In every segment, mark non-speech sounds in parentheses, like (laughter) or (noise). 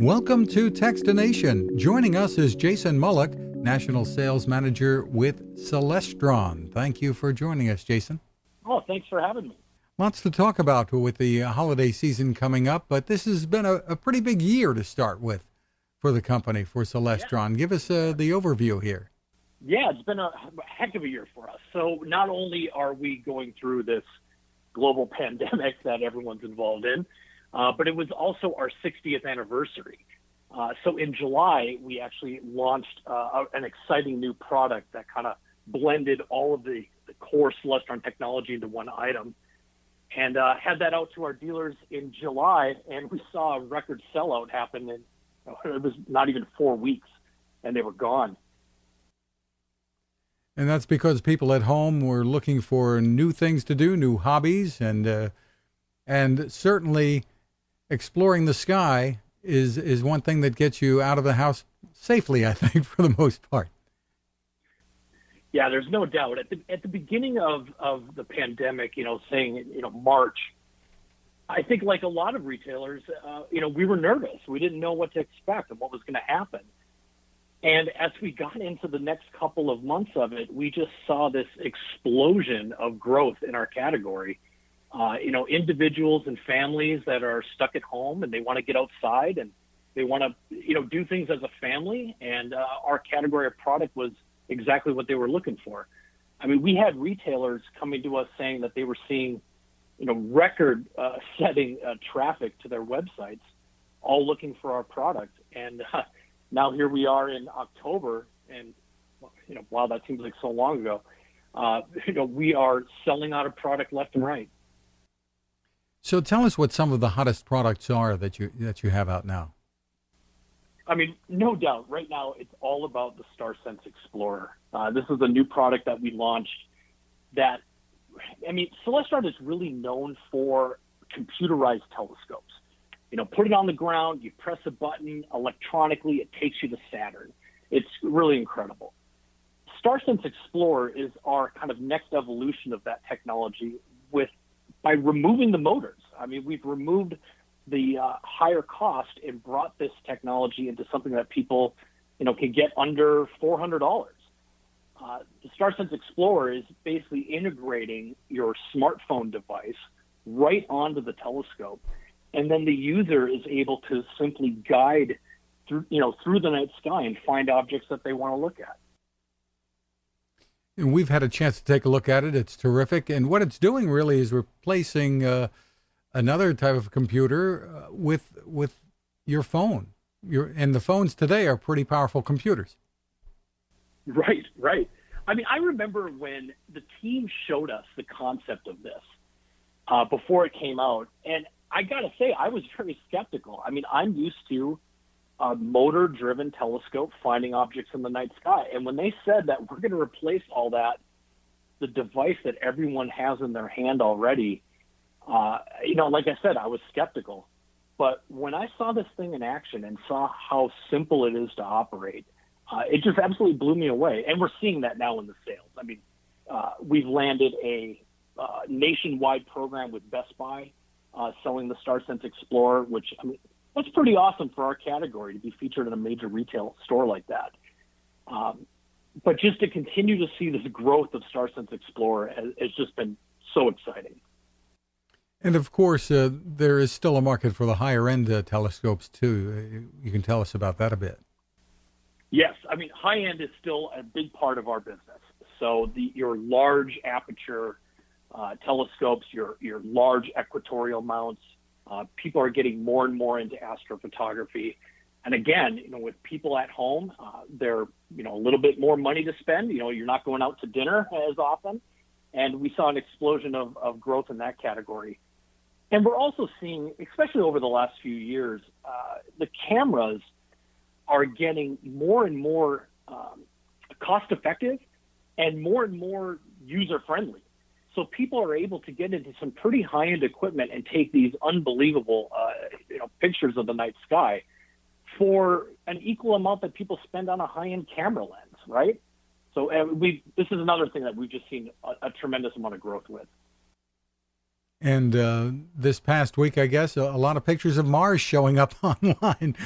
Welcome to Techstination. Joining us is Jason Mullock, National Sales Manager with Celestron. Thank you for joining us, Jason. Oh, thanks for having me. Lots to talk about with the holiday season coming up, but this has been a, a pretty big year to start with for the company, for Celestron. Yeah. Give us uh, the overview here. Yeah, it's been a heck of a year for us. So, not only are we going through this global (laughs) pandemic that everyone's involved in, uh, but it was also our 60th anniversary. Uh, so in July, we actually launched uh, an exciting new product that kind of blended all of the, the, core Celestron technology into one item and uh, had that out to our dealers in July. And we saw a record sellout happen in, (laughs) it was not even four weeks and they were gone. And that's because people at home were looking for new things to do, new hobbies, and uh, and certainly exploring the sky is is one thing that gets you out of the house safely. I think (laughs) for the most part. Yeah, there's no doubt. At the at the beginning of of the pandemic, you know, saying you know March, I think like a lot of retailers, uh, you know, we were nervous. We didn't know what to expect and what was going to happen. And as we got into the next couple of months of it, we just saw this explosion of growth in our category uh, you know, individuals and families that are stuck at home and they want to get outside and they want to, you know, do things as a family. And uh, our category of product was exactly what they were looking for. I mean, we had retailers coming to us saying that they were seeing, you know, record-setting uh, (laughs) uh, traffic to their websites, all looking for our product. And uh, (laughs) now here we are in October, and you know, wow, that seems like so long ago. Uh, (laughs) you know, we are selling out of product left and right. So tell us what some of the hottest products are that you that you have out now. I mean, no doubt. Right now, it's all about the StarSense Explorer. Uh, this is a new product that we launched. That, I mean, Celestron is really known for computerized telescopes. You know, put it on the ground, you press a button electronically, it takes you to Saturn. It's really incredible. StarSense Explorer is our kind of next evolution of that technology with by removing the motors. I mean, we've removed the uh, higher cost and brought this technology into something that people, you know, can get under four hundred dollars. Uh, the StarSense Explorer is basically integrating your smartphone device right onto the telescope, and then the user is able to simply guide through, you know, through the night sky and find objects that they want to look at. And we've had a chance to take a look at it. It's terrific. And what it's doing really is replacing uh, another type of computer uh, with with your phone. Your and the phones today are pretty powerful computers. Right, right. I mean, I remember when the team showed us the concept of this uh, before it came out, and I got to say, I was very skeptical. I mean, I'm used to a motor driven telescope finding objects in the night sky. And when they said that we're going to replace all that, the device that everyone has in their hand already, uh, you know, like I said, I was skeptical. But when I saw this thing in action and saw how simple it is to operate, uh, it just absolutely blew me away. And we're seeing that now in the sales. I mean, uh, we've landed a uh, nationwide program with Best Buy uh, selling the StarSense Explorer, which I mean, that's pretty awesome for our category to be featured in a major retail store like that. Um, but just to continue to see this growth of StarSense Explorer has, has just been so exciting. And of course, uh, there is still a market for the higher end uh, telescopes too. Uh, you can tell us about that a bit. Yes, I mean high end is still a big part of our business. So the your large aperture uh, telescopes, your your large equatorial mounts, uh, people are getting more and more into astrophotography. And again, you know, with people at home, uh, they're, you know, a little bit more money to spend. You know, you're not going out to dinner as often. And we saw an explosion of, of growth in that category. And we're also seeing, especially over the last few years, uh, the cameras are getting more and more um, cost effective and more and more user friendly. So people are able to get into some pretty high end equipment and take these unbelievable, uh, you know, pictures of the night sky for an equal amount that people spend on a high end camera lens, right? So uh, we this is another thing that we've just seen a, a tremendous amount of growth with. And uh, this past week, I guess, a, a, lot of pictures of Mars showing up (laughs) online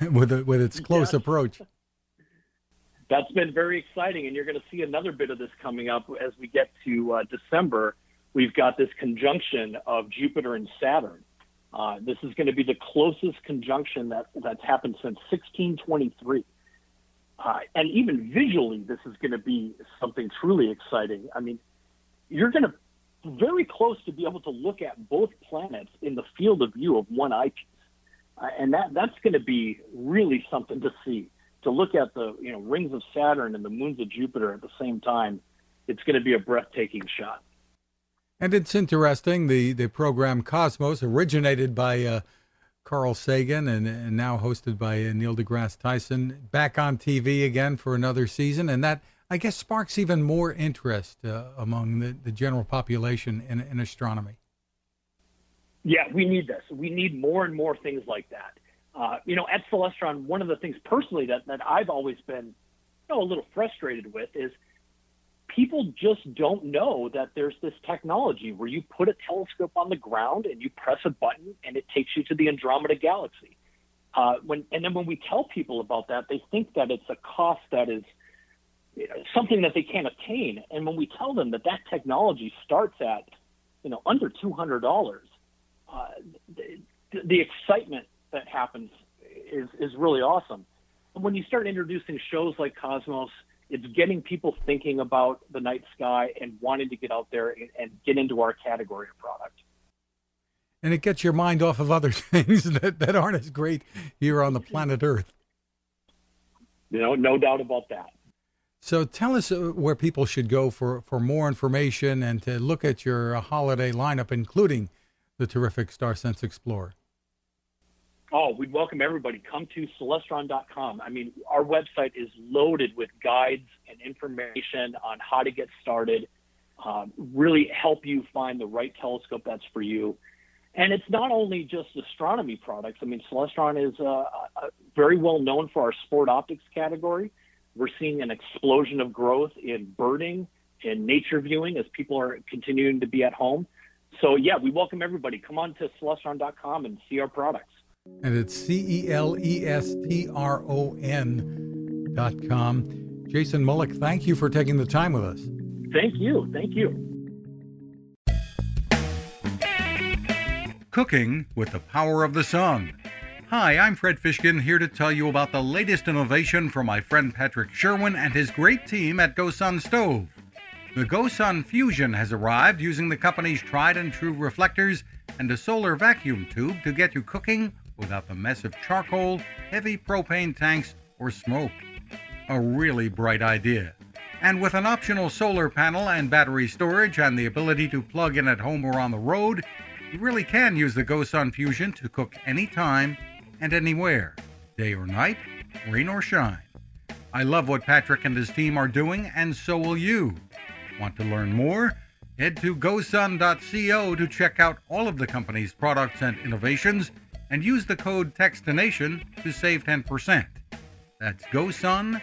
with a, with its close yes. approach. That's been very exciting, and you're going to see another bit of this coming up as we get to uh, December. We've got this conjunction of Jupiter and Saturn. Uh, this is going to be the closest conjunction that, that's happened since 1623. Uh, and even visually, this is going to be something truly exciting. I mean, you're going to very close to be able to look at both planets in the field of view of one eyepiece, uh, and that that's going to be really something to see. To look at the you know rings of Saturn and the moons of Jupiter at the same time, it's going to be a breathtaking shot. And it's interesting. The the program Cosmos originated by uh, Carl Sagan and, and, now hosted by uh, Neil deGrasse Tyson, back on TV again for another season, and that I guess sparks even more interest uh, among the, the general population in, in astronomy. Yeah, we need this. We need more and more things like that. Uh, you know, at Celestron, one of the things personally that, that I've always been you know, a little frustrated with is people just don't know that there's this technology where you put a telescope on the ground and you press a button and it takes you to the Andromeda galaxy. Uh, when and then when we tell people about that, they think that it's a cost that is – something that they can't attain. And when we tell them that that technology starts at, you know, under two hundred dollars, uh, the, the excitement that happens is is really awesome. when you start introducing shows like Cosmos, it's getting people thinking about the night sky and wanting to get out there and, and get into our category of product. And it gets your mind off of other (laughs) things that, that aren't as great here on the planet Earth. You know, no doubt about that. So tell us uh, where people should go for, for more information and to look at your holiday lineup, including the terrific StarSense Explorer. Oh, we'd welcome everybody. Come to Celestron.com. I mean, our website is loaded with guides and information on how to get started, um, really help you find the right telescope that's for you. And it's not only just astronomy products. I mean, Celestron is uh, very well known for our sport optics category we're seeing an explosion of growth in birding and nature viewing as people are continuing to be at home. So, yeah, we welcome everybody. Come on to celestron.com and see our products. And it's C E L E S T R O N dot com. Jason Mullick, thank you for taking the time with us. Thank you. Thank you. Cooking with the Power of the Sun Hi, I'm Fred Fishkin here to tell you about the latest innovation from my friend Patrick Sherwin and his great team at GoSun Stove. The GoSun Fusion has arrived using the company's tried and true reflectors and a solar vacuum tube to get you cooking without the mess of charcoal, heavy propane tanks, or smoke. A really bright idea. And with an optional solar panel and battery storage and the ability to plug in at home or on the road, you really can use the GoSun Fusion to cook anytime and anywhere, day or night, rain or shine. I love what Patrick and his team are doing, and so will you. Want to learn more? Head to gosun.co to check out all of the company's products and innovations and use the code TECHSTINATION to save 10%. That's gosun.co.